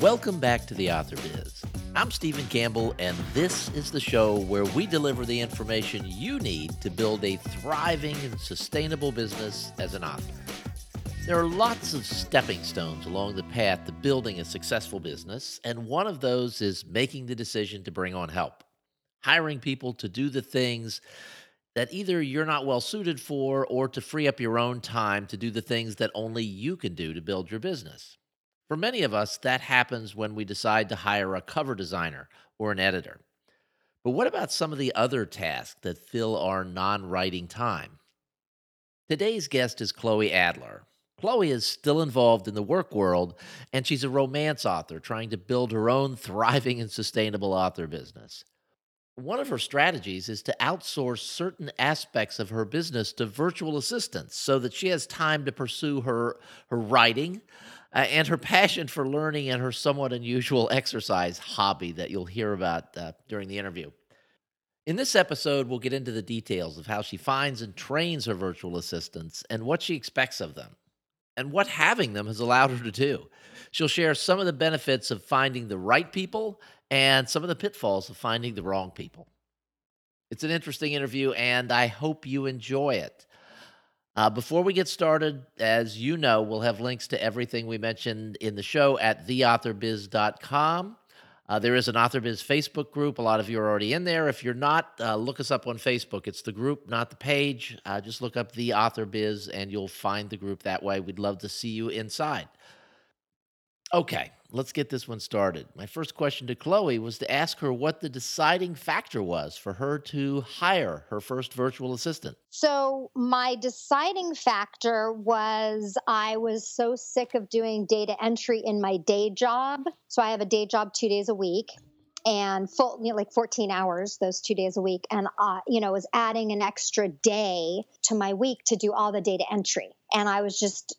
Welcome back to the Author Biz. I'm Stephen Campbell, and this is the show where we deliver the information you need to build a thriving and sustainable business as an author. There are lots of stepping stones along the path to building a successful business, and one of those is making the decision to bring on help, hiring people to do the things that either you're not well suited for or to free up your own time to do the things that only you can do to build your business. For many of us, that happens when we decide to hire a cover designer or an editor. But what about some of the other tasks that fill our non writing time? Today's guest is Chloe Adler. Chloe is still involved in the work world, and she's a romance author trying to build her own thriving and sustainable author business. One of her strategies is to outsource certain aspects of her business to virtual assistants so that she has time to pursue her, her writing uh, and her passion for learning and her somewhat unusual exercise hobby that you'll hear about uh, during the interview. In this episode, we'll get into the details of how she finds and trains her virtual assistants and what she expects of them, and what having them has allowed her to do. She'll share some of the benefits of finding the right people and some of the pitfalls of finding the wrong people. It's an interesting interview, and I hope you enjoy it. Uh, before we get started, as you know, we'll have links to everything we mentioned in the show at theauthorbiz.com. Uh, there is an AuthorBiz Facebook group. A lot of you are already in there. If you're not, uh, look us up on Facebook. It's the group, not the page. Uh, just look up The Author Biz and you'll find the group that way. We'd love to see you inside. Okay, let's get this one started. My first question to Chloe was to ask her what the deciding factor was for her to hire her first virtual assistant. So, my deciding factor was I was so sick of doing data entry in my day job. So, I have a day job two days a week and full you know, like 14 hours those two days a week and uh, you know was adding an extra day to my week to do all the data entry and i was just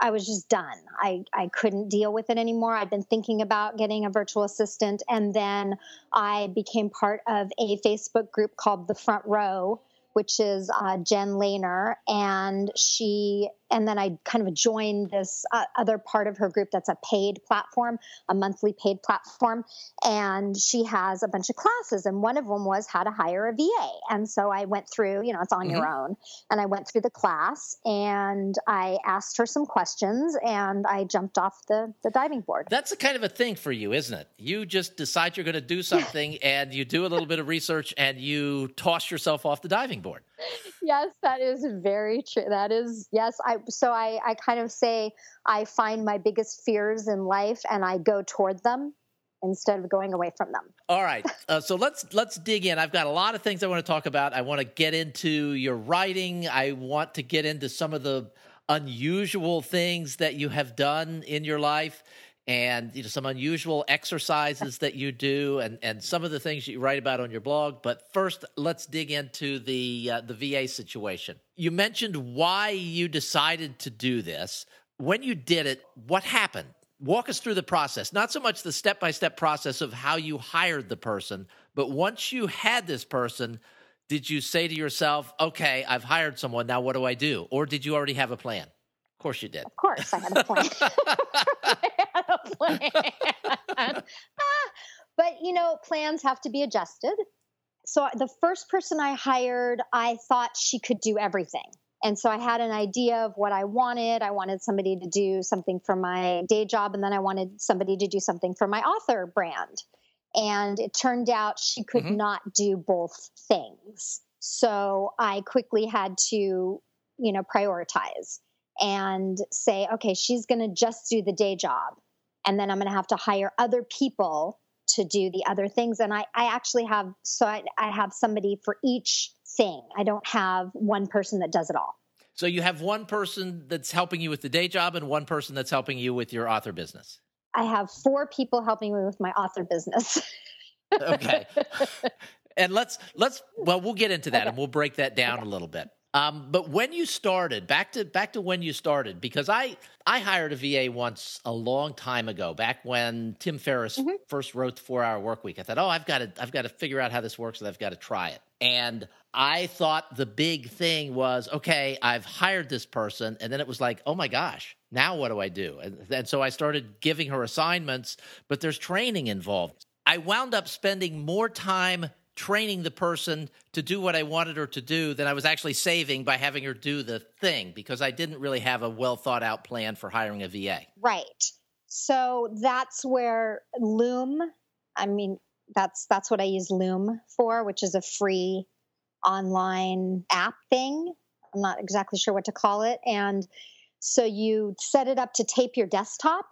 I was just done. I, I couldn't deal with it anymore. I'd been thinking about getting a virtual assistant. And then I became part of a Facebook group called The Front Row, which is uh, Jen Lehner. And she and then I kind of joined this uh, other part of her group that's a paid platform, a monthly paid platform. And she has a bunch of classes, and one of them was how to hire a VA. And so I went through, you know, it's on mm-hmm. your own. And I went through the class and I asked her some questions and I jumped off the, the diving board. That's a kind of a thing for you, isn't it? You just decide you're going to do something and you do a little bit of research and you toss yourself off the diving board. yes, that is very true. That is, yes, I so I, I kind of say I find my biggest fears in life and I go toward them instead of going away from them. All right, uh, so let's let's dig in. I've got a lot of things I want to talk about. I want to get into your writing. I want to get into some of the unusual things that you have done in your life and you know some unusual exercises that you do and and some of the things you write about on your blog. But first let's dig into the uh, the VA situation. You mentioned why you decided to do this. When you did it what happened? Walk us through the process. Not so much the step by step process of how you hired the person but once you had this person did you say to yourself okay i've hired someone now what do i do? Or did you already have a plan of course you did. Of course, I had a plan. I had a plan. ah, but you know, plans have to be adjusted. So the first person I hired, I thought she could do everything. And so I had an idea of what I wanted. I wanted somebody to do something for my day job, and then I wanted somebody to do something for my author brand. And it turned out she could mm-hmm. not do both things. So I quickly had to, you know, prioritize and say, okay, she's going to just do the day job. And then I'm going to have to hire other people to do the other things. And I, I actually have, so I, I have somebody for each thing. I don't have one person that does it all. So you have one person that's helping you with the day job and one person that's helping you with your author business. I have four people helping me with my author business. okay. And let's let's well we'll get into that okay. and we'll break that down okay. a little bit. Um, but when you started, back to back to when you started, because I I hired a VA once a long time ago, back when Tim Ferriss mm-hmm. first wrote the Four Hour Work Week. I thought, oh, I've got to I've got to figure out how this works, and I've got to try it. And I thought the big thing was okay, I've hired this person. And then it was like, oh my gosh, now what do I do? And, and so I started giving her assignments, but there's training involved. I wound up spending more time training the person to do what I wanted her to do than I was actually saving by having her do the thing because I didn't really have a well thought out plan for hiring a VA. Right. So that's where Loom, I mean, that's that's what I use Loom for, which is a free online app thing. I'm not exactly sure what to call it. And so you set it up to tape your desktop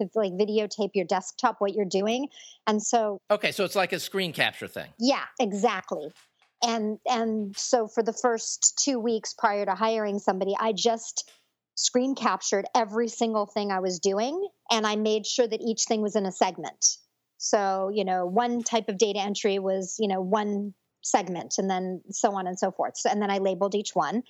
to like videotape your desktop what you're doing and so okay so it's like a screen capture thing. Yeah exactly. And and so for the first two weeks prior to hiring somebody i just screen captured every single thing i was doing and i made sure that each thing was in a segment. So you know one type of data entry was you know one segment and then so on and so forth. So, and then i labeled each one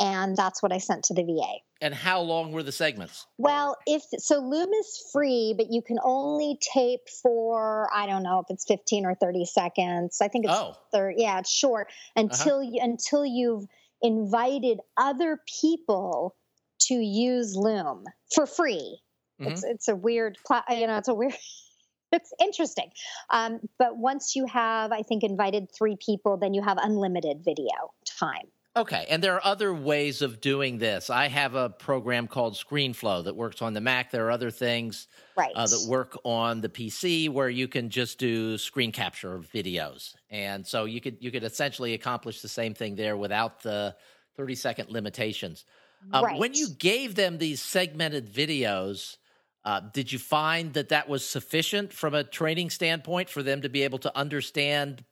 and that's what I sent to the VA. And how long were the segments? Well, if so, Loom is free, but you can only tape for I don't know if it's fifteen or thirty seconds. I think it's oh. 30, yeah, it's short uh-huh. until uh-huh. you until you've invited other people to use Loom for free. Mm-hmm. It's it's a weird, you know, it's a weird. it's interesting. Um, but once you have, I think, invited three people, then you have unlimited video time. Okay, and there are other ways of doing this. I have a program called ScreenFlow that works on the Mac. There are other things right. uh, that work on the PC where you can just do screen capture of videos, and so you could you could essentially accomplish the same thing there without the thirty second limitations. Um, right. When you gave them these segmented videos, uh, did you find that that was sufficient from a training standpoint for them to be able to understand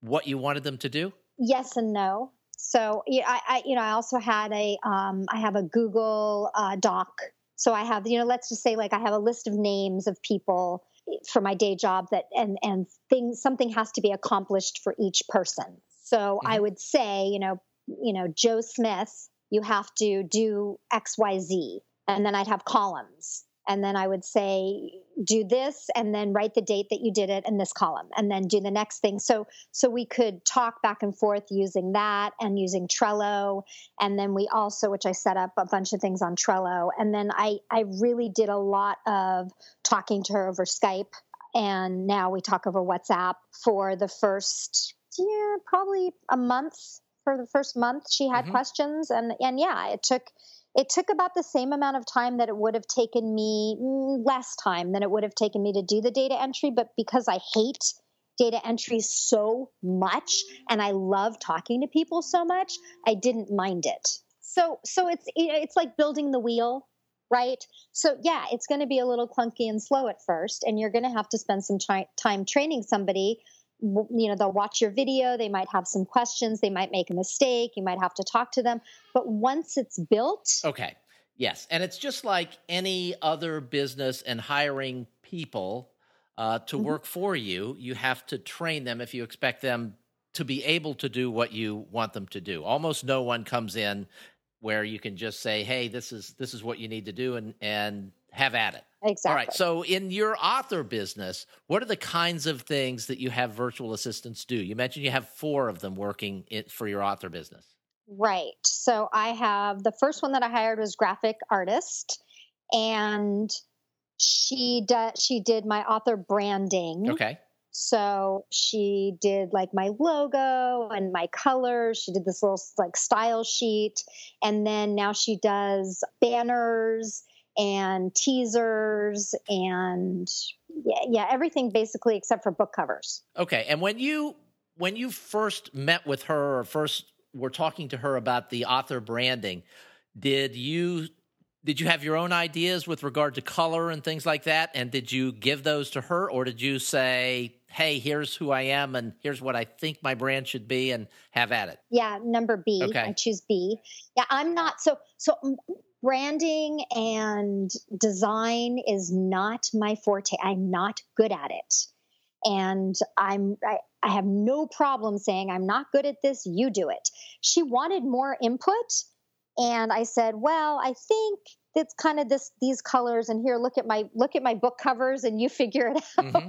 what you wanted them to do? Yes and no. So yeah, I, I, you know I also had a um, I have a Google uh, Doc. So I have you know let's just say like I have a list of names of people for my day job that and and things something has to be accomplished for each person. So mm-hmm. I would say you know you know Joe Smith you have to do X Y Z and then I'd have columns and then I would say do this and then write the date that you did it in this column and then do the next thing. So so we could talk back and forth using that and using Trello and then we also which I set up a bunch of things on Trello. And then I I really did a lot of talking to her over Skype and now we talk over WhatsApp for the first yeah probably a month for the first month she had mm-hmm. questions. And and yeah it took it took about the same amount of time that it would have taken me, mm, less time than it would have taken me to do the data entry. But because I hate data entry so much and I love talking to people so much, I didn't mind it. So, so it's it's like building the wheel, right? So yeah, it's going to be a little clunky and slow at first, and you're going to have to spend some time training somebody you know they'll watch your video they might have some questions they might make a mistake you might have to talk to them but once it's built okay yes and it's just like any other business and hiring people uh, to mm-hmm. work for you you have to train them if you expect them to be able to do what you want them to do almost no one comes in where you can just say hey this is this is what you need to do and and have at it Exactly. All right. So, in your author business, what are the kinds of things that you have virtual assistants do? You mentioned you have four of them working for your author business. Right. So, I have the first one that I hired was graphic artist, and she does she did my author branding. Okay. So she did like my logo and my colors. She did this little like style sheet. And then now she does banners and teasers and yeah, yeah, everything basically except for book covers. Okay. And when you when you first met with her or first were talking to her about the author branding, did you did you have your own ideas with regard to color and things like that and did you give those to her or did you say hey here's who i am and here's what i think my brand should be and have at it yeah number b okay. i choose b yeah i'm not so so branding and design is not my forte. I'm not good at it. And I'm I, I have no problem saying I'm not good at this, you do it. She wanted more input, And I said, well, I think it's kind of this these colors and here look at my look at my book covers and you figure it out. Mm-hmm.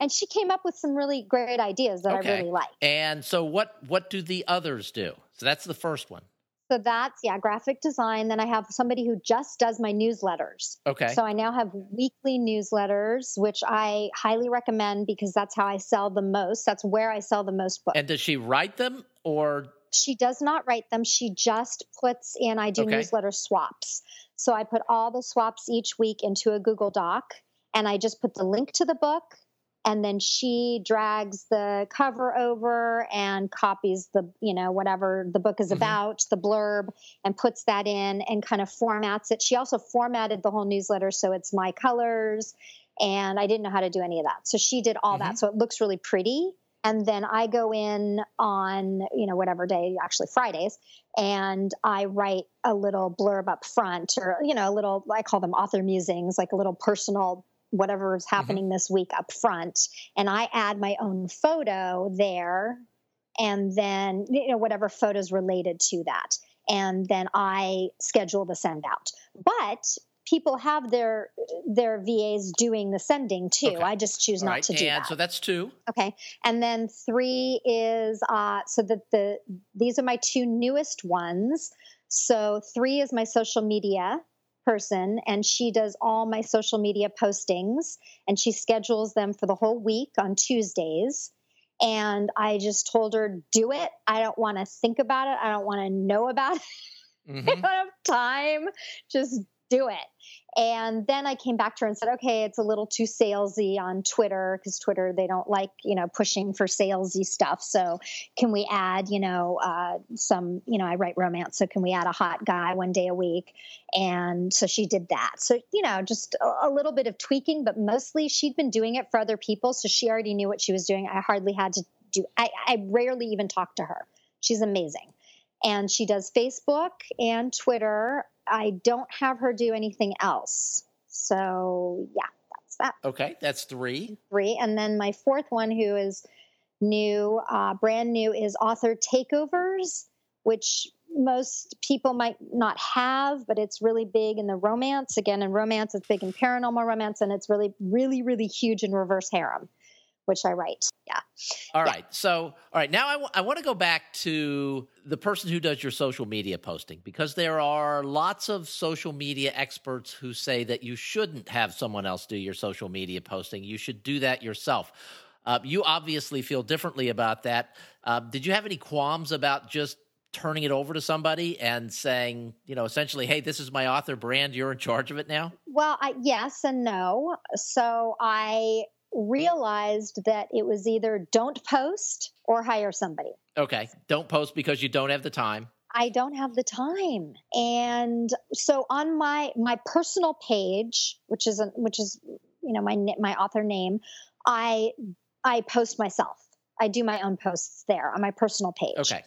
and she came up with some really great ideas that okay. i really like. And so what what do the others do? So that's the first one. So that's yeah graphic design. Then i have somebody who just does my newsletters. Okay. So i now have weekly newsletters which i highly recommend because that's how i sell the most. That's where i sell the most books. And does she write them or she does not write them she just puts in i do okay. newsletter swaps so I put all the swaps each week into a Google Doc and I just put the link to the book and then she drags the cover over and copies the you know whatever the book is mm-hmm. about the blurb and puts that in and kind of formats it she also formatted the whole newsletter so it's my colors and i didn't know how to do any of that so she did all mm-hmm. that so it looks really pretty and then I go in on you know whatever day, actually Fridays, and I write a little blurb up front, or you know a little I call them author musings, like a little personal whatever is mm-hmm. happening mm-hmm. this week up front, and I add my own photo there, and then you know whatever photos related to that, and then I schedule the send out. But people have their their VAs doing the sending too. Okay. I just choose All not right. to do and that. So that's two. Okay, and then three is uh, so that the these are my two newest ones. So three is my social media person, and she does all my social media postings, and she schedules them for the whole week on Tuesdays. And I just told her, do it. I don't want to think about it. I don't want to know about it. Mm-hmm. I don't have time. Just do it. And then I came back to her and said, okay, it's a little too salesy on Twitter because Twitter, they don't like, you know, pushing for salesy stuff. So can we add, you know, uh, some, you know, I write romance. So can we add a hot guy one day a week? And so she did that. So, you know, just a, a little bit of tweaking, but mostly she'd been doing it for other people. So she already knew what she was doing. I hardly had to do, I, I rarely even talk to her. She's amazing and she does Facebook and Twitter. I don't have her do anything else. So, yeah, that's that. Okay, that's three. Three. And then my fourth one, who is new, uh, brand new, is author takeovers, which most people might not have, but it's really big in the romance. Again, in romance, it's big in paranormal romance, and it's really, really, really huge in reverse harem which I write. Yeah. All yeah. right. So, all right. Now I, w- I want to go back to the person who does your social media posting because there are lots of social media experts who say that you shouldn't have someone else do your social media posting. You should do that yourself. Uh, you obviously feel differently about that. Uh, did you have any qualms about just turning it over to somebody and saying, you know, essentially, hey, this is my author brand. You're in charge of it now? Well, I, yes and no. So I realized that it was either don't post or hire somebody. Okay. Don't post because you don't have the time. I don't have the time. And so on my my personal page, which is a, which is you know my my author name, I I post myself. I do my own posts there on my personal page. Okay.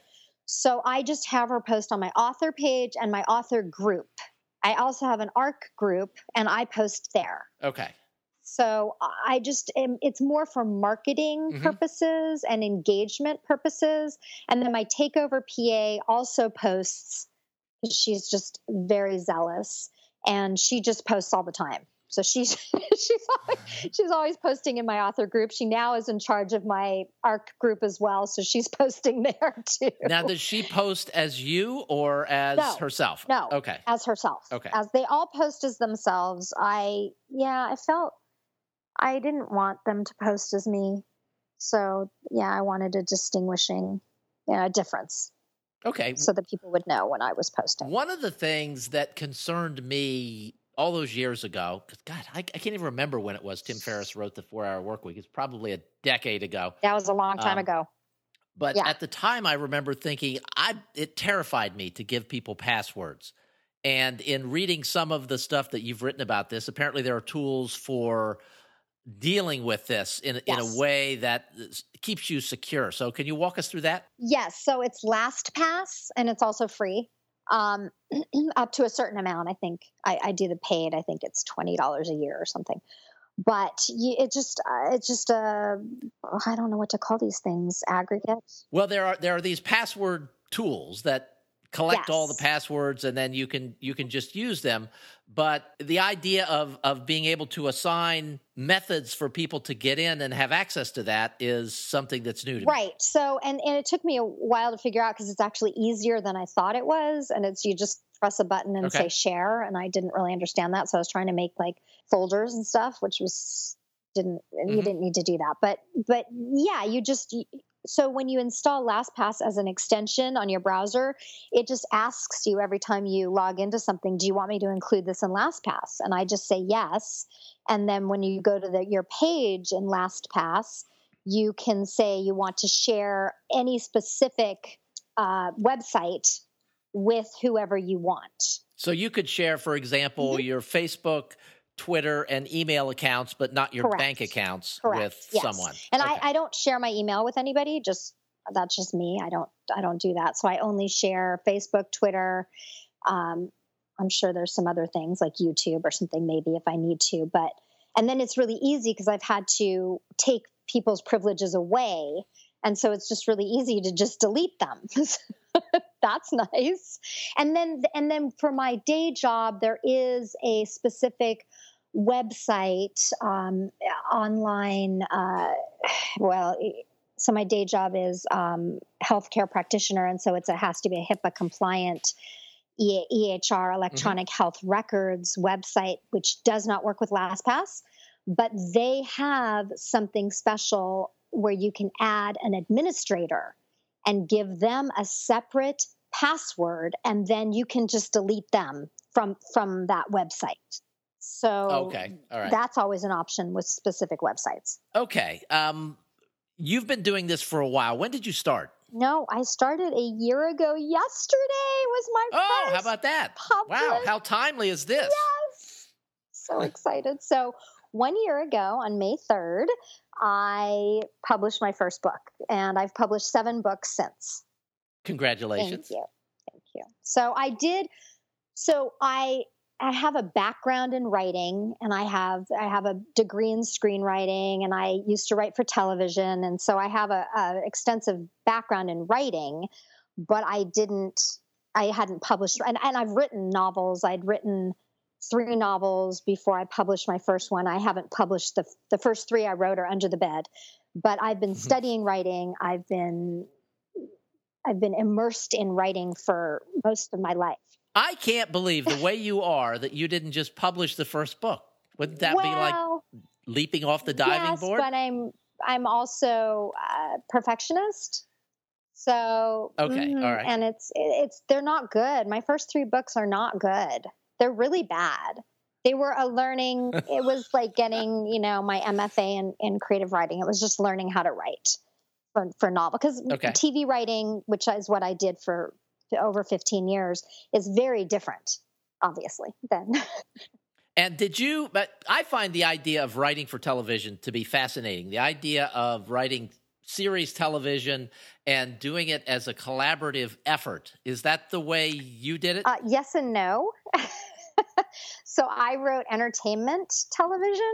So I just have her post on my author page and my author group. I also have an ARC group and I post there. Okay. So I just am, it's more for marketing mm-hmm. purposes and engagement purposes. And then my takeover PA also posts. She's just very zealous and she just posts all the time. So she's she's always, she's always posting in my author group. She now is in charge of my ARC group as well, so she's posting there too. Now, does she post as you or as no, herself? No, okay, as herself. Okay, as they all post as themselves. I yeah, I felt I didn't want them to post as me. So yeah, I wanted a distinguishing yeah, difference. Okay. So that people would know when I was posting. One of the things that concerned me all those years ago, because God, I, I, can't even remember when it was Tim Ferriss wrote the Four Hour Work Week. It's probably a decade ago. That was a long time um, ago. But yeah. at the time, I remember thinking, I it terrified me to give people passwords. And in reading some of the stuff that you've written about this, apparently there are tools for dealing with this in, yes. in a way that keeps you secure. So, can you walk us through that? Yes. So, it's LastPass and it's also free um, up to a certain amount. I think I, I, do the paid, I think it's $20 a year or something. But you, it just, uh, it's just a, uh, I don't know what to call these things, aggregates. Well, there are there are these password tools that collect all the passwords and then you can you can just use them but the idea of of being able to assign methods for people to get in and have access to that is something that's new to me Right. So, and and it took me a while to figure out because it's actually easier than I thought it was, and it's you just press a button and Okay. say share, and I didn't really understand that, so I was trying to make like folders and stuff, which was didn't you Mhm. didn't need to do that, but but yeah, you just so when you install LastPass as an extension on your browser, it just asks you every time you log into something, do you want me to include this in LastPass? And I just say yes. And then when you go to the, your page in LastPass, you can say you want to share any specific uh, website with whoever you want. so you could share for example Mm-hmm. your facebook twitter and email accounts but not your Correct. bank accounts Correct. with Yes. someone And Okay. I, I don't share my email with anybody. Just that's just me. I don't I don't do that. So I only share Facebook, Twitter. Um, I'm sure there's some other things like YouTube or something maybe if I need to. But and then it's really easy because I've had to take people's privileges away, and so it's just really easy to just delete them. that's nice. And then and then for my day job, there is a specific website um, online. Uh, well, so my day job is um, healthcare practitioner, and so it's it has to be a HIPAA compliant. EHR electronic health records website, which does not work with LastPass, but they have something special where you can add an administrator and give them a separate password, and then you can just delete them from from that website. So okay all right that's always an option with specific websites. okay um you've been doing this for a while when did you start No, I started a year ago. Yesterday was my oh first. how about that wow how timely is this Yes. So excited. So one year ago on May 3rd, I published my first book and I've published seven books since. congratulations Thank you. Thank you. So I did so I I have a background in writing and I have I have a degree in screenwriting and I used to write for television and so I have a, a extensive background in writing, but I didn't I hadn't published and, and I've written novels. I'd written three novels before I published my first one. I haven't published the the first three I wrote are under the bed, but I've been Mhm. studying writing. I've been I've been immersed in writing for most of my life. I can't believe the way you are that you didn't just publish the first book. Wouldn't that be like leaping off the diving yes, board? but I'm I'm also a perfectionist. So Okay, mhm, all right. and it's it's they're not good. My first three books are not good. They're really bad. They were a learning. it was like getting you know my MFA in in creative writing. It was just learning how to write for for novel because Okay. TV writing, which is what I did for over 15 years, is very different, obviously than And did you? But I find the idea of writing for television to be fascinating. The idea of writing series television and doing it as a collaborative effort is that the way you did it? Uh, yes and no. so I wrote entertainment television,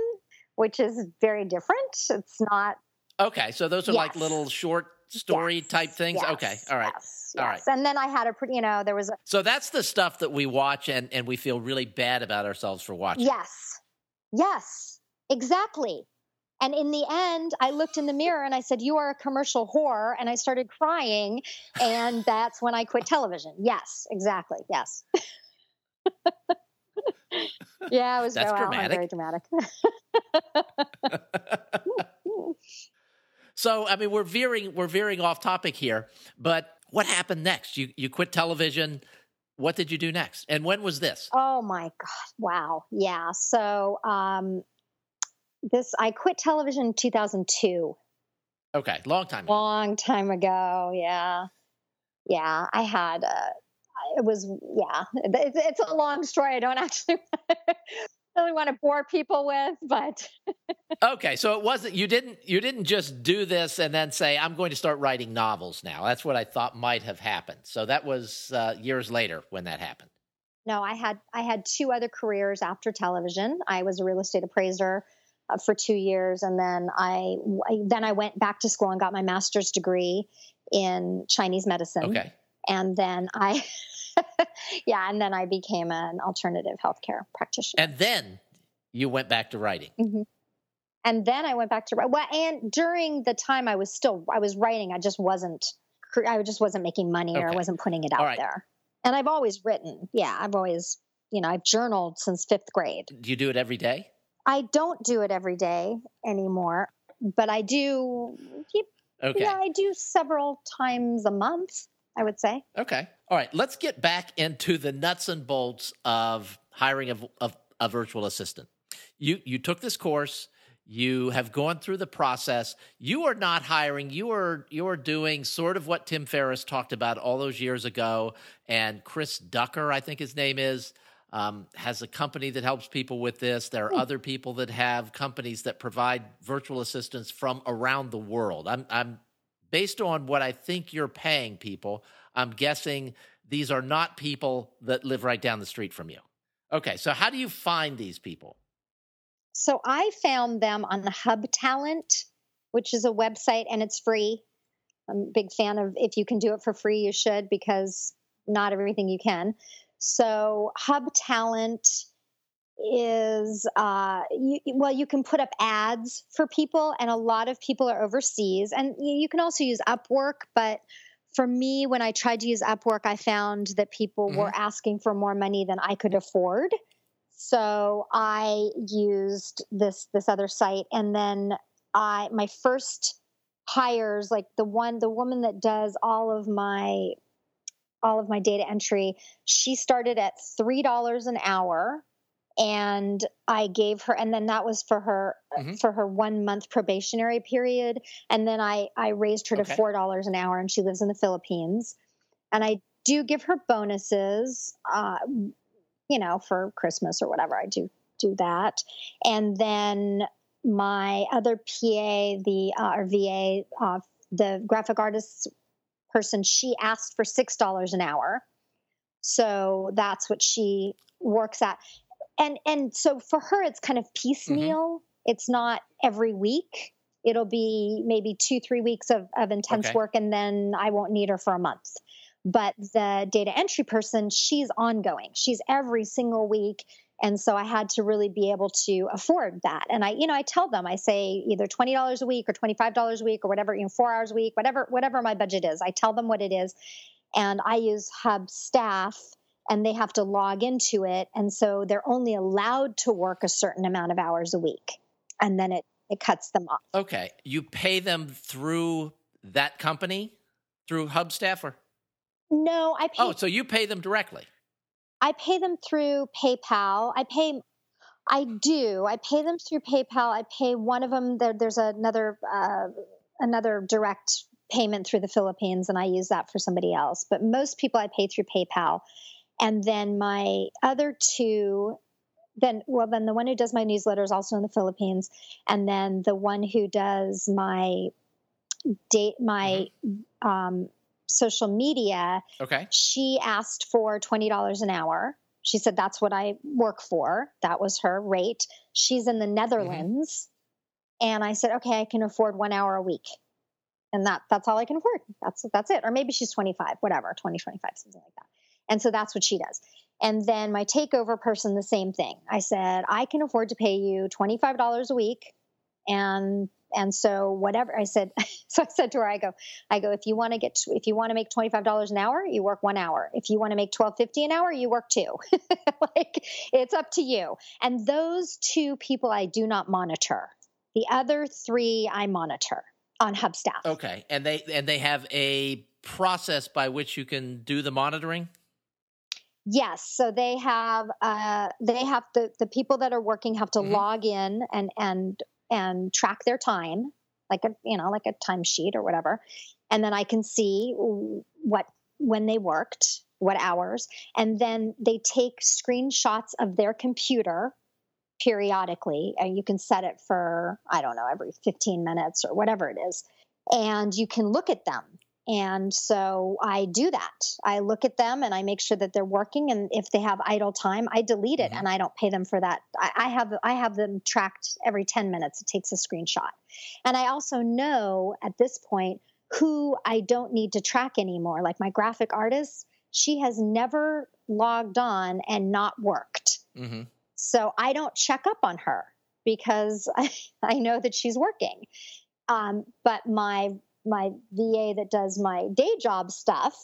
which is very different. It's not okay, so those are like little short story yes, type things. yes, okay, all right. Yes, all yes. And then I had a pretty, you know, there was a So that's the stuff that we watch and and we feel really bad about ourselves for watching. yes, yes, exactly. And in the end, I looked in the mirror and I said, "You are a commercial whore," and I started crying. And that's when I quit television. Yes, exactly. Yes. yeah, it was That's dramatic. very dramatic. So I mean, we're veering we're veering off topic here, but what happened next? You you quit television. What did you do next? And when was this? Oh my god! Wow. Yeah. So um, this I quit television in 2002. Okay, long time. ago. Long time ago. Yeah. Yeah. I had. Uh, it was yeah. It's, it's a long story. I don't actually really want to bore people with, but Okay, so it wasn't you didn't you didn't just do this and then say I'm going to start writing novels now. That's what I thought might have happened. So that was uh, years later when that happened. no. I had I had two other careers after television. I was a real estate appraiser. Uh, for two years, and then I, I then I went back to school and got my master's degree in Chinese medicine. Okay. And then I, yeah, and then I became an alternative healthcare practitioner. And then you went back to writing. Mm-hmm. And then I went back to well, and during the time I was still I was writing, I just wasn't I just wasn't making money okay. or I wasn't putting it out right. there. And I've always written. Yeah, I've always you know I've journaled since fifth grade. Do you do it every day? I don't do it every day anymore, but I do. Okay. Yeah, I do several times a month. I would say. Okay. All right. Let's get back into the nuts and bolts of hiring of, of a virtual assistant. You you took this course. You have gone through the process. You are not hiring. You are you are doing sort of what Tim Ferriss talked about all those years ago, and Chris Ducker, I think his name is, um, has a company that helps people with this. There are hmm. other people that have companies that provide virtual assistants from around the world. I'm, I'm based on what I think you're paying people. I'm guessing these are not people that live right down the street from you. Okay, so how do you find these people? So I found them on Hub Talent, which is a website and it's free. I'm a big fan of if you can do it for free, you should because not everything you can. So Hub Talent is uh, you, well, you can put up ads for people, and a lot of people are overseas, and you can also use Upwork, but for me, when I tried to use Upwork, I found that people mm-hmm. were asking for more money than I could afford. So I used this this other site, and then I my first hires, like the one the woman that does all of my all of my data entry. She started at $3 an hour and I gave her and then that was for her mm-hmm. for her 1 month probationary period and then I I raised her to $4 an hour and she lives in the Philippines. And I do give her bonuses uh you know for Christmas or whatever. I do do that. And then my other PA, the uh, or VA, uh, the graphic artists person, she asked for $6 an hour. So that's what she works at. And and so for her it's kind of mm-hmm. piecemeal. Mm-hmm. It's not every week. It'll be maybe two, three weeks of, of intense okay. work and then I won't need her for a month. But the data entry person, she's ongoing. She's every single week and so i had to really be able to afford that. And i you know i tell them i say either $20 a week or $25 a week or whatever you know four hours a week whatever whatever my budget is i tell them what it is. And i use Hubstaff and they have to log into it. And so they're only allowed to work a certain amount of hours a week. And then it it cuts them off. Okay. You pay them through that company through Hubstaff or? No i pay oh so you pay them directly I pay them through PayPal. I pay, I do. I pay them through PayPal. I pay one of them. There, there's another uh, another direct payment through the Philippines, and I use that for somebody else. But most people I pay through PayPal, and then my other two. Then, well, then the one who does my newsletter is also in the Philippines, and then the one who does my date, my mm-hmm. um, social media, okay. she asked for $20 an hour. She said, That's what I work for. That was her rate. She's in the mm-hmm. Netherlands. Mm-hmm. And I said, Okay, I can afford one hour a week. And that that's all I can afford. That's that's it. Or maybe she's 25, whatever, 20, 25, something like that. And so that's what she does. And then my takeover person, the same thing. I said, I can afford to pay you $25 a week and and so whatever I said, so I said to her, I go, I go, if you want to get, if you want to make $25 an hour, you work one hour. If you want to make 12.50 an hour, you work two. like it's up to you. And those two people I do not monitor. The other three I monitor on Hubstaff. Okay. And they, and they have a process by which you can do the monitoring? Yes, so they have uh, they have the the people that are working have to mm-hmm. log in and and and track their time, like a you know like a timesheet or whatever, and then I can see what when they worked, what hours, and then they take screenshots of their computer periodically. And you can set it for i don't know every 15 minutes or whatever it is. And you can look at them and so I do that. I look at them and I make sure that they're working. And if they have idle time, I delete it mm-hmm. and I don't pay them for that. I, I, have I have them tracked every 10 minutes. It takes a screenshot. And I also know at this point who I don't need to track anymore. Like my graphic artist, she has never logged on and not worked. Mm-hmm. So I don't check up on her because I, I know that she's working. Um, but my my VA that does my day job stuff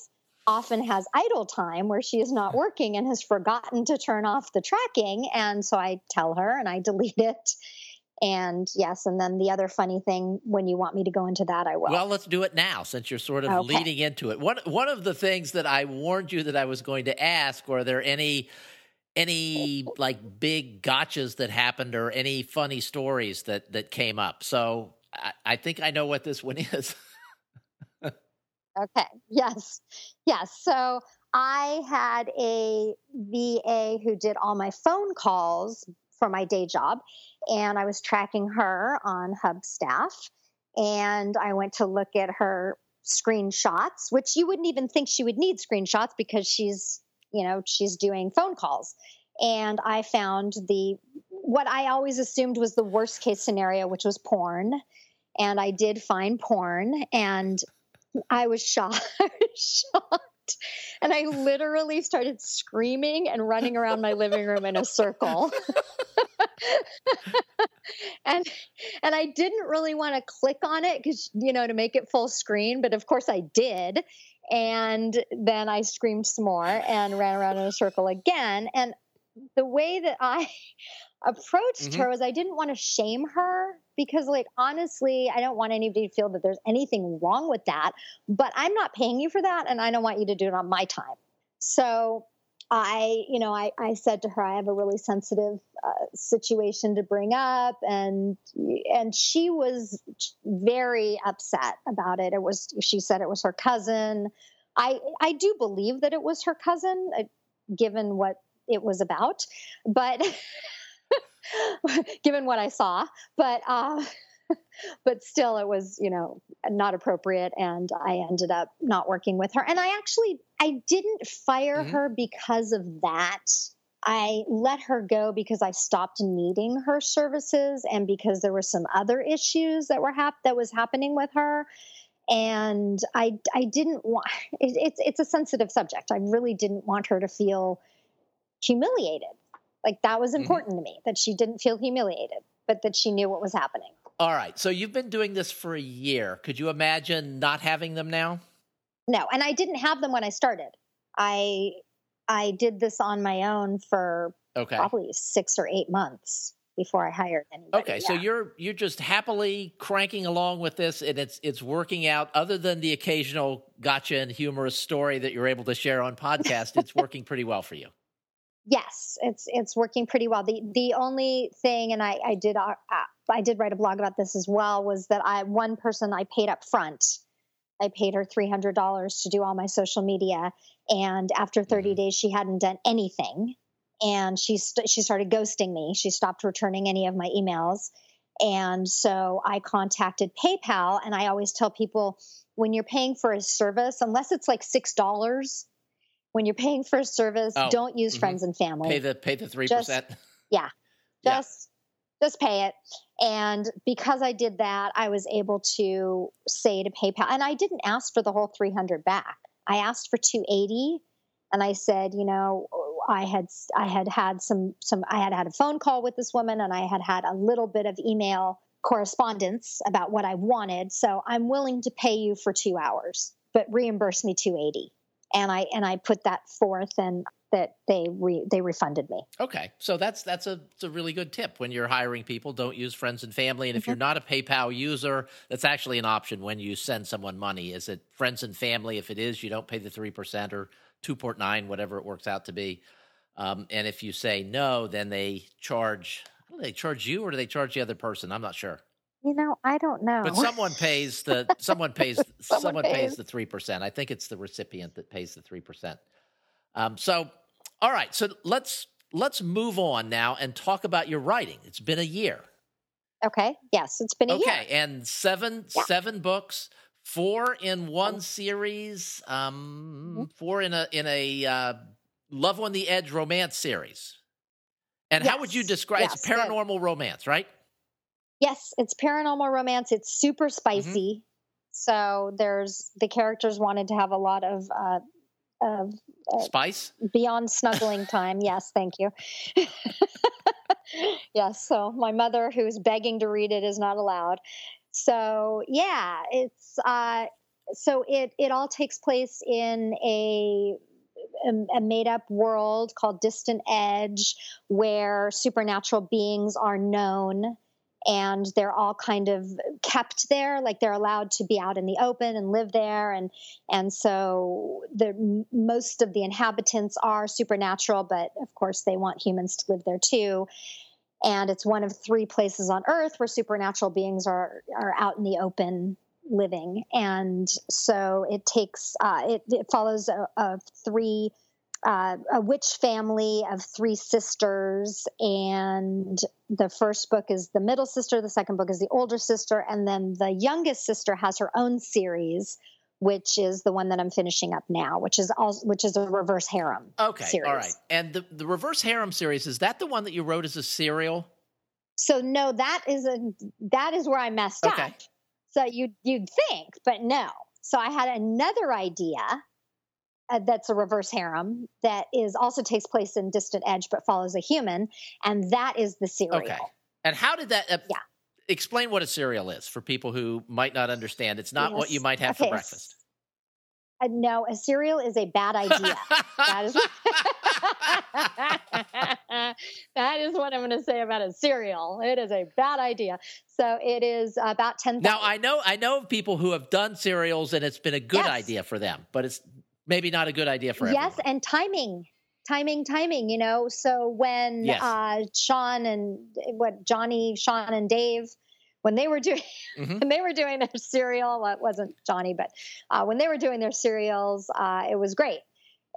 often has idle time where she is not working and has forgotten to turn off the tracking. And so I tell her and I delete it. And yes, and then the other funny thing, when you want me to go into that, I will. Well, let's do it now since you're sort of okay. leading into it. One one of the things that I warned you that I was going to ask were there any any like big gotchas that happened or any funny stories that that came up? So I, I think I know what this one is. Okay. Yes. Yes. So I had a VA who did all my phone calls for my day job, and I was tracking her on Hubstaff. And I went to look at her screenshots, which you wouldn't even think she would need screenshots because she's, you know, she's doing phone calls. And I found the what I always assumed was the worst case scenario, which was porn. And I did find porn. And I was shocked. shocked. And I literally started screaming and running around my living room in a circle. and and I didn't really want to click on it cuz you know to make it full screen, but of course I did. And then I screamed some more and ran around in a circle again and the way that I approached mm-hmm. her was I didn't want to shame her because like honestly I don't want anybody to feel that there's anything wrong with that but I'm not paying you for that and I don't want you to do it on my time. So I, you know, I, I said to her, I have a really sensitive uh, situation to bring up, and and she was very upset about it. It was, she said, it was her cousin. I I do believe that it was her cousin, uh, given what it was about, but given what I saw, but uh, but still, it was you know not appropriate, and I ended up not working with her. And I actually I didn't fire mm-hmm. her because of that. I let her go because I stopped needing her services, and because there were some other issues that were hap- that was happening with her and I I didn't want it, it's it's a sensitive subject. I really didn't want her to feel humiliated like that was mm-hmm. important mm-hmm. to me that she didn't feel humiliated, but that she knew what was happening. All right. So you've been doing this for a year. Could you imagine not having them now? No, and I didn't have them when I started. I I did this on my own for okay. probably 6 or 8 months before I hired anybody. Okay, yeah. so you're you're just happily cranking along with this and it's it's working out other than the occasional gotcha and humorous story that you're able to share on podcast, it's working pretty well for you. Yes, it's it's working pretty well. The the only thing, and I I did uh, uh, I did write a blog about this as well, was that I one person I paid up front. I paid her three hundred dollars to do all my social media, and after 30 mm-hmm. days, she hadn't done anything, and she st- she started ghosting me. She stopped returning any of my emails, and so I contacted PayPal, and I always tell people when you're paying for a service, unless it's like six dollars when you're paying for a service, oh, don't use mm-hmm. friends and family. Pay the pay the three percent. Yeah, just yeah. just pay it. And because I did that, I was able to say to PayPal, and I didn't ask for the whole three hundred back. I asked for two eighty, and I said, you know, I had I had had some some I had had a phone call with this woman, and I had had a little bit of email correspondence about what I wanted. So I'm willing to pay you for two hours, but reimburse me two eighty and I and I put that forth and that they re, they refunded me. Okay, so that's that's a, a really good tip when you're hiring people. Don't use friends and family, and mm-hmm. if you're not a PayPal user, that's actually an option when you send someone money. Is it friends and family? If it is, you don't pay the three percent or two point nine, whatever it works out to be. Um, and if you say no, then they charge. Do they charge you or do they charge the other person? I'm not sure. You know, I don't know. But someone pays the someone pays someone, someone pays. the three percent. I think it's the recipient that pays the three percent. Um, so, all right. So let's let's move on now and talk about your writing. It's been a year. Okay. Yes, it's been a okay. year. Okay, and seven yeah. seven books, four in one series, um, mm-hmm. four in a in a uh, Love on the Edge romance series. And yes. how would you describe yes, it's paranormal romance, right? Yes, it's paranormal romance. It's super mm-hmm. spicy. Mm-hmm. So there's the characters wanted to have a lot of uh, of uh, spice beyond snuggling time. yes, thank you. yes, so my mother, who's begging to read it, is not allowed. So yeah, it's uh, so it it all takes place in a a, made up world called Distant Edge where supernatural beings are known and they're all kind of kept there like they're allowed to be out in the open and live there. And and so the most of the inhabitants are supernatural but of course they want humans to live there too. And it's one of three places on earth where supernatural beings are are out in the open living. And so it takes uh, it, it follows a, a three uh, a witch family of three sisters, and the first book is the middle sister, the second book is the older sister, and then the youngest sister has her own series, which is the one that I'm finishing up now, which is also which is a reverse harem. Okay, series. all right. And the the reverse harem series is that the one that you wrote as a serial? So no, that is a that is where I messed okay. up. So you you'd think, but no. So I had another idea uh, that's a reverse harem that is also takes place in Distant Edge but follows a human, and that is the serial. Okay. And how did that? Uh, yeah. Explain what a serial is for people who might not understand. It's not yes. what you might have okay. for breakfast. Uh, no, a serial is a bad idea. that is that is what I'm going to say about a serial. It is a bad idea. So it is about ten. Now I know I know of people who have done serials and it's been a good yes. idea for them, but it's maybe not a good idea for yes everyone. and timing timing timing you know so when yes. uh sean and what johnny sean and dave when they were doing mm-hmm. when they were doing their serial well, it wasn't johnny but uh, when they were doing their serials uh, it was great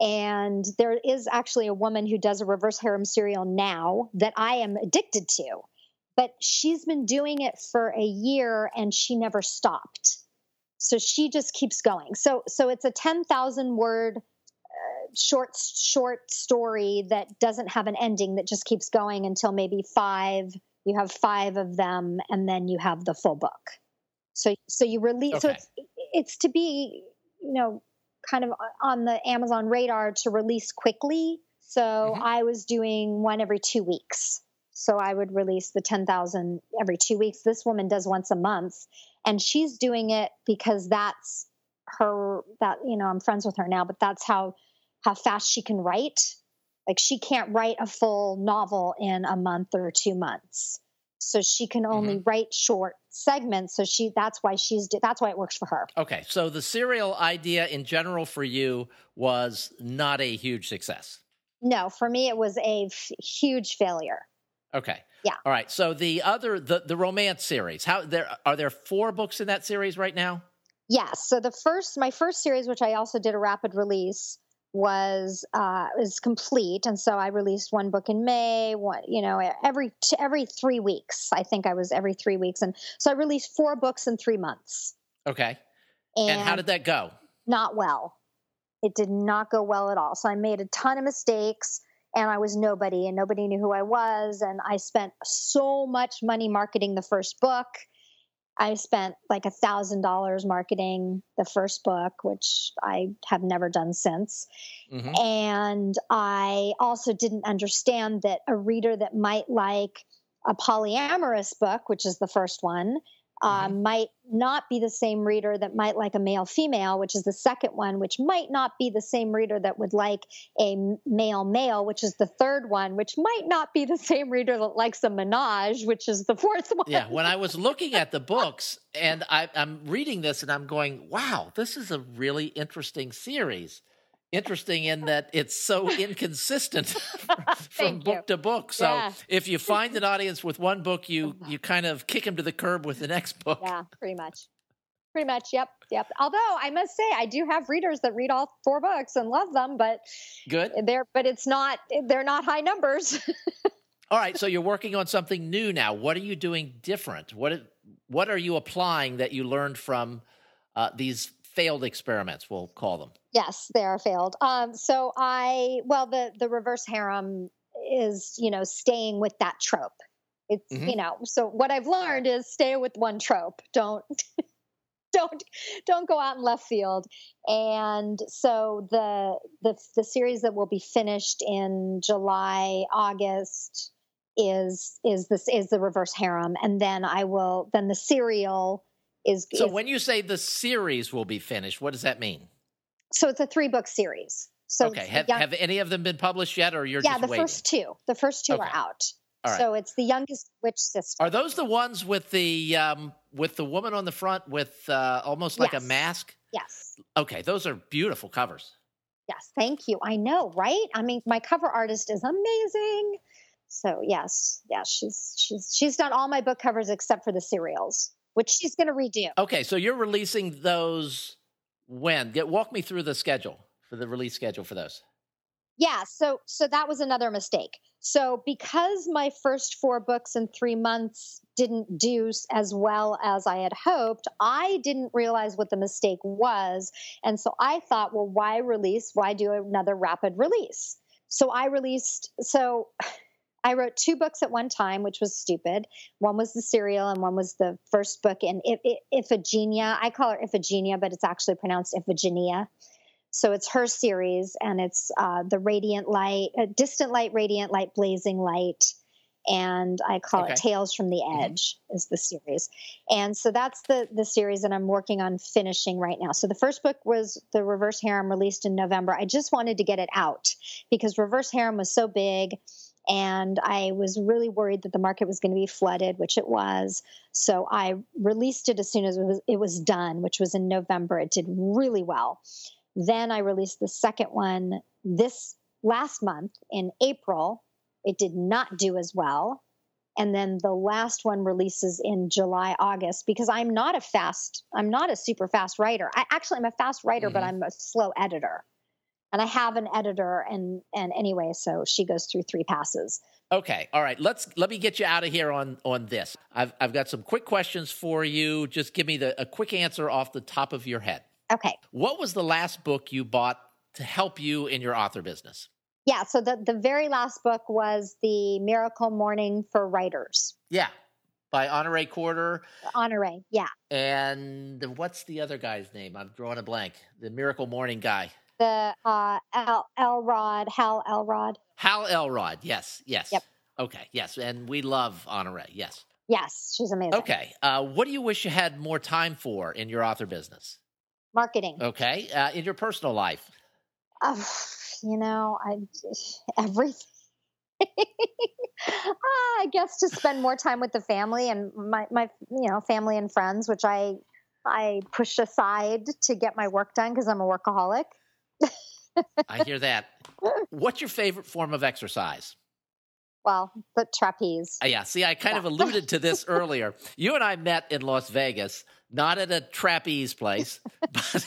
and there is actually a woman who does a reverse harem serial now that i am addicted to but she's been doing it for a year and she never stopped so she just keeps going so so it's a 10,000 word uh, short short story that doesn't have an ending that just keeps going until maybe 5 you have 5 of them and then you have the full book so so you release okay. so it's it's to be you know kind of on the Amazon radar to release quickly so mm-hmm. I was doing one every 2 weeks so I would release the 10,000 every 2 weeks. This woman does once a month and she's doing it because that's her that you know i'm friends with her now but that's how how fast she can write. Like she can't write a full novel in a month or two months. So she can only mm-hmm. write short segments. So she that's why she's that's why it works for her. Okay. So the serial idea in general for you was not a huge success? No for me it was a f- huge failure okay yeah. All right. So the other the the romance series. How there are there four books in that series right now? Yes. So the first my first series, which I also did a rapid release, was uh, is complete, and so I released one book in May. One, you know, every every three weeks. I think I was every three weeks, and so I released four books in three months. Okay. And, and how did that go? Not well. It did not go well at all. So I made a ton of mistakes and I was nobody and nobody knew who I was. And I spent so much money marketing the first book. I spent like a thousand dollars marketing the first book, which I have never done since. Mm-hmm. And I also didn't understand that a reader that might like a polyamorous book, which is the first one, uh, mm-hmm. might not be the same reader that might like a male female, which is the second one, which might not be the same reader that would like a male male, which is the third one, which might not be the same reader that likes a menage, which is the fourth one. Yeah, when I was looking at the books and I, I'm reading this and I'm going, wow, this is a really interesting series interesting in that it's so inconsistent from book you. to book. So yeah. if you find an audience with one book, you you kind of kick them to the curb with the next book. Yeah, pretty much. Pretty much. Yep. Yep. Although I must say I do have readers that read all four books and love them, but good. They're but it's not they're not high numbers. all right, so you're working on something new now. What are you doing different? What what are you applying that you learned from uh, these failed experiments, we'll call them. Yes, they are failed. Um, so I, well, the the reverse harem is, you know, staying with that trope. It's, mm-hmm. you know, so what I've learned is stay with one trope. Don't don't don't go out in left field. And so the the the series that will be finished in July, August is is this is the reverse harem, and then I will then the serial is. So is, when you say the series will be finished, what does that mean? So it's a three book series. So okay, have, young, have any of them been published yet, or you're yeah, the waiting? first two. The first two okay. are out. So it's the youngest witch sister. Are those the ones with the um, with the woman on the front with uh, almost like yes. a mask? Yes. Okay, those are beautiful covers. Yes, thank you. I know, right? I mean, my cover artist is amazing. So yes, yes, she's she's she's done all my book covers except for the serials, which she's going to redo. Okay, so you're releasing those when? Get walk me through the schedule for the release schedule for those. Yeah, so so that was another mistake. So because my first four books in 3 months didn't do as well as I had hoped, I didn't realize what the mistake was, and so I thought, well, why release? Why do another rapid release? So I released so I wrote two books at one time, which was stupid. One was the serial, and one was the first book in Iphigenia. I call her Iphigenia, but it's actually pronounced Iphigenia. So it's her series, and it's uh, the radiant light, uh, distant light, radiant light, blazing light, and I call okay. it Tales from the Edge mm-hmm. is the series. And so that's the the series that I'm working on finishing right now. So the first book was the Reverse Harem, released in November. I just wanted to get it out because Reverse Harem was so big and I was really worried that the market was going to be flooded, which it was. So I released it as soon as it was, it was done, which was in November. It did really well. Then I released the second one this last month in April. It did not do as well. And then the last one releases in July, August, because I'm not a fast, I'm not a super fast writer. I actually I'm a fast writer, mm-hmm. but I'm a slow editor and I have an editor and and anyway, so she goes through three passes. Okay, all right. Let's let me get you out of here on on this. I've I've got some quick questions for you. Just give me the a quick answer off the top of your head. Okay. What was the last book you bought to help you in your author business? Yeah, so the the very last book was the Miracle Morning for Writers. Yeah. By Honore Corder. Honore, yeah. And what's the other guy's name? I'm drawing a blank. The Miracle Morning guy the uh, El- Elrod, Hal Elrod. Hal Elrod, yes, yes. Yep. Okay, yes, and we love Honore, yes. Yes, she's amazing. Okay, uh, what do you wish you had more time for in your author business? Marketing. Okay, uh, in your personal life? Uh, you know, I everything. Ah, I guess to spend more time with the family and my, my you know family and friends, which I I push aside to get my work done because I'm a workaholic. I hear that. What's your favorite form of exercise? Well, the trapeze. Uh, yeah. See, I kind yeah. of alluded to this earlier. You and I met in Las Vegas, not at a trapeze place, but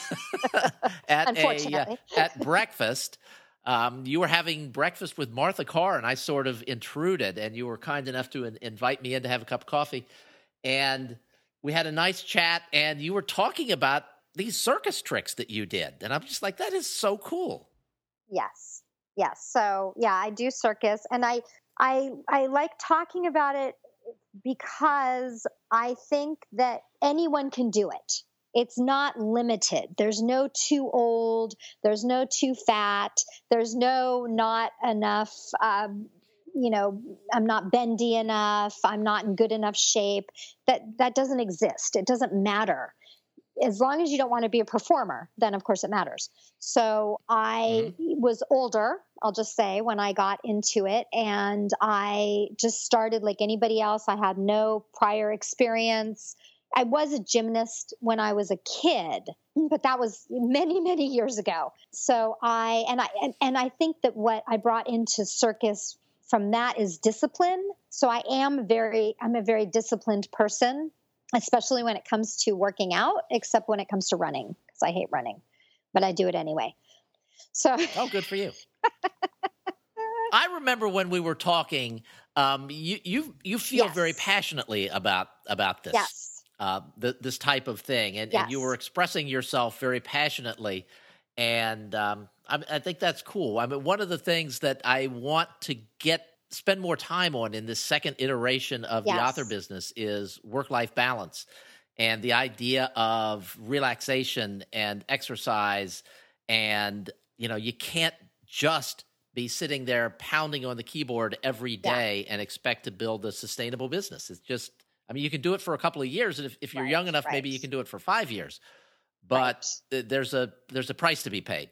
at a uh, at breakfast. Um, you were having breakfast with Martha Carr, and I sort of intruded, and you were kind enough to in- invite me in to have a cup of coffee, and we had a nice chat. And you were talking about these circus tricks that you did. And I'm just like, that is so cool. Yes. Yes. So yeah, I do circus and I I I like talking about it because I think that anyone can do it. It's not limited. There's no too old. There's no too fat. There's no not enough. Um, you know, I'm not bendy enough. I'm not in good enough shape. That that doesn't exist. It doesn't matter as long as you don't want to be a performer, then of course it matters. So I mm-hmm. was older, I'll just say, when I got into it, and I just started like anybody else. I had no prior experience. I was a gymnast when I was a kid, but that was many, many years ago. So I and I and, and I think that what I brought into circus from that is discipline. So I am very I'm a very disciplined person especially when it comes to working out, except when it comes to running, because I hate running, but I do it anyway. So, oh, good for you. I remember when we were talking, um, you you you feel yes. very passionately about about this, yes. uh, the, this type of thing, and, yes. and, you were expressing yourself very passionately, and um, I, I think that's cool. I mean, one of the things that I want to get spend more time on in this second iteration of yes. the author business is work life balance. and the idea of relaxation and exercise and you know you can't just be sitting there pounding on the keyboard every day yeah. and expect to build a sustainable business it's just i mean you can do it for a couple of years and if, if you're right, young enough right. maybe you can do it for five years but right. there's a there's a price to be paid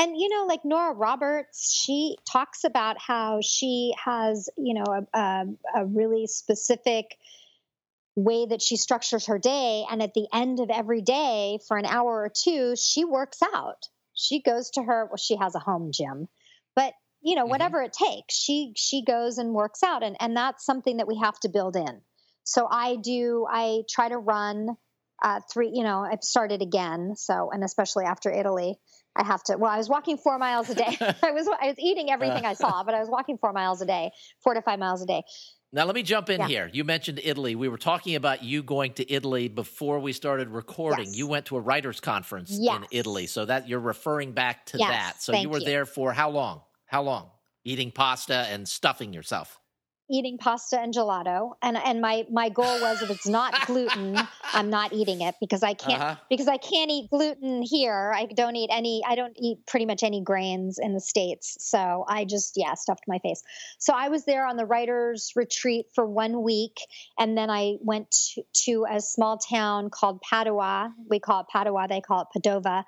and you know like nora roberts she talks about how she has you know a, a, a really specific way that she structures her day. And at the end of every day, for an hour or two, she works out. She goes to her, well, she has a home gym, but you know, mm-hmm. whatever it takes, she she goes and works out. And and that's something that we have to build in. So I do, I try to run uh, three, you know, I've started again. So, and especially after Italy, I have to. Well, I was walking four miles a day. I was I was eating everything I uh. saw, but I was walking four miles a day, four to five miles a day. Now, let me jump in yeah. here. You mentioned Italy. We were talking about you going to Italy before we started recording. Yes. You went to a writers' conference yes. in Italy, so that you're referring back to yes, that. So you were you. there for how long? How long? Eating pasta and stuffing yourself eating pasta and gelato and and my my goal was if it's not gluten i'm not eating it because i can't uh-huh. because i can't eat gluten here i don't eat any i don't eat pretty much any grains in the states so i just yeah stuffed my face so i was there on the writers retreat for one week and then i went to, to a small town called padua we call it padua they call it padova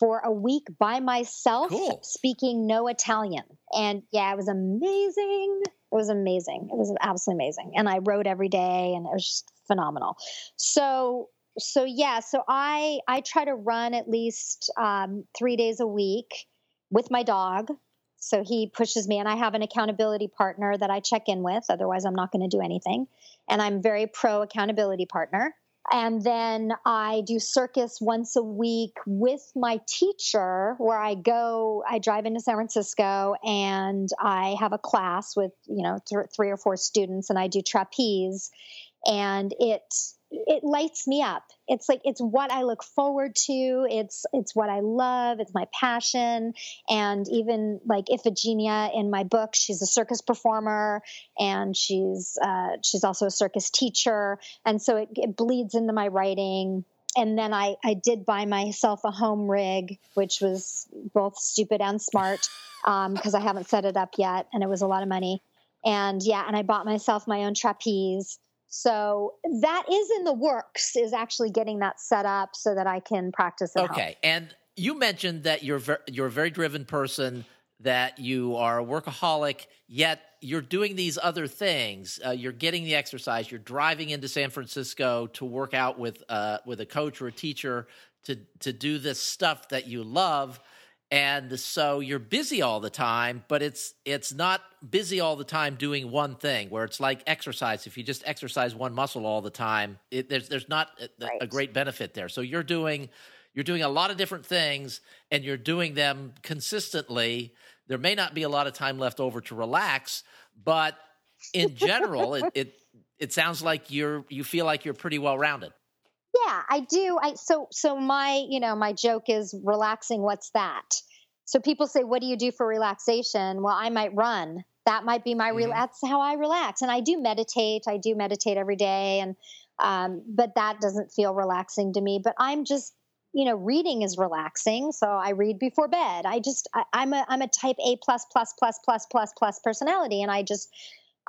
for a week by myself cool. speaking no Italian. And yeah, it was amazing. It was amazing. It was absolutely amazing. And I wrote every day and it was just phenomenal. So so yeah, so I I try to run at least um, three days a week with my dog. So he pushes me, and I have an accountability partner that I check in with. Otherwise, I'm not going to do anything. And I'm very pro accountability partner. And then I do circus once a week with my teacher, where I go, I drive into San Francisco and I have a class with, you know, th- three or four students, and I do trapeze. And it it lights me up. It's like it's what I look forward to. It's it's what I love. It's my passion. And even like Iphigenia in my book, she's a circus performer and she's uh, she's also a circus teacher. And so it, it bleeds into my writing. And then I I did buy myself a home rig, which was both stupid and smart because um, I haven't set it up yet, and it was a lot of money. And yeah, and I bought myself my own trapeze so that is in the works, is actually getting that set up so that I can practice. home. Okay. And you mentioned that you're ver- you're a very driven person, that you are a workaholic, yet you're doing these other things. Uh, you're getting the exercise. You're driving into San Francisco to work out with uh, with a coach or a teacher to to do this stuff that you love and so you're busy all the time but it's it's not busy all the time doing one thing where it's like exercise. If you just exercise one muscle all the time it, there's there's not a, right. a, great benefit there. So you're doing you're doing a lot of different things and you're doing them consistently. There may not be a lot of time left over to relax but in general it, it it sounds like you're you feel like you're pretty well rounded yeah, I do. I so so my, you know, my joke is relaxing what's that? So people say what do you do for relaxation? Well, I might run. That might be my mm-hmm. that's how I relax. And I do meditate. I do meditate every day and um, but that doesn't feel relaxing to me, but I'm just you know reading is relaxing so i read before bed i just I, i'm a i'm a type a plus plus plus plus plus plus personality and i just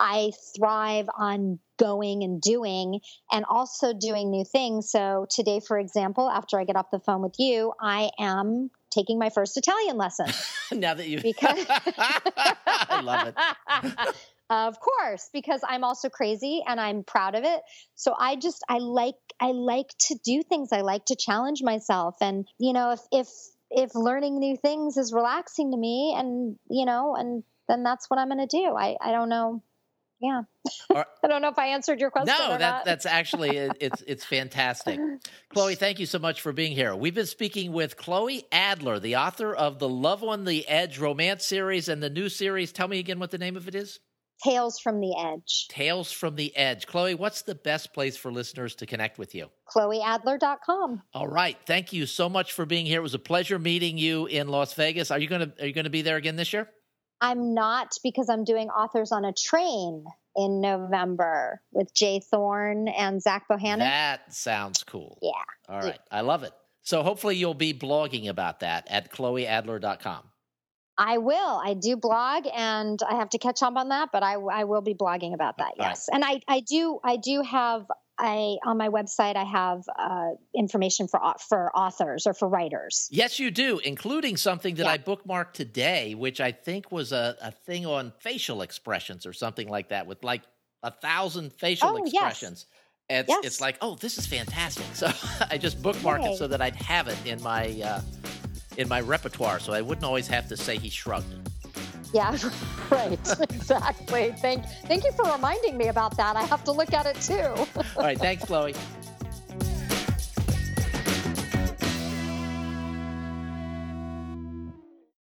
I thrive on going and doing and also doing new things. So, today, for example, after I get off the phone with you, I am taking my first Italian lesson. now that you've because I love it. of course, because I'm also crazy and I'm proud of it. So I just I like I like to do things. I like to challenge myself and you know if if if learning new things is relaxing to me and you know and then that's what I'm going to do. I I don't know yeah. I don't know if I answered your question. No, that, that's actually it's it's fantastic. Chloe, thank you so much for being here. We've been speaking with Chloe Adler, the author of the Love on the Edge romance series and the new series. Tell me again what the name of it is. Tales from the Edge. Tales from the Edge. Chloe, what's the best place for listeners to connect with you? ChloeAdler.com. All right. Thank you so much for being here. It was a pleasure meeting you in Las Vegas. Are you gonna are you gonna be there again this year? I'm not because I'm doing authors on a train in November with J. Thorn and Zach Bohannon. That sounds cool. Yeah. All right. Yeah. I love it. So hopefully you'll be blogging about that at chloeadler.com. I will. I do blog, and I have to catch up on that, but I, I will be blogging about that. Yes, right. and I, I do I do have I on my website I have uh, information for for authors or for writers. Yes, you do, including something that yeah. I bookmarked today, which I think was a, a thing on facial expressions or something like that, with like a thousand facial oh, expressions. Yes. It's, yes. it's like, oh, this is fantastic. So I just bookmarked it so that I'd have it in my uh, in my repertoire, so I wouldn't always have to say he shrugged. Yeah, right. exactly. Thank thank you for reminding me about that. I have to look at it too. All right, thanks, Chloe.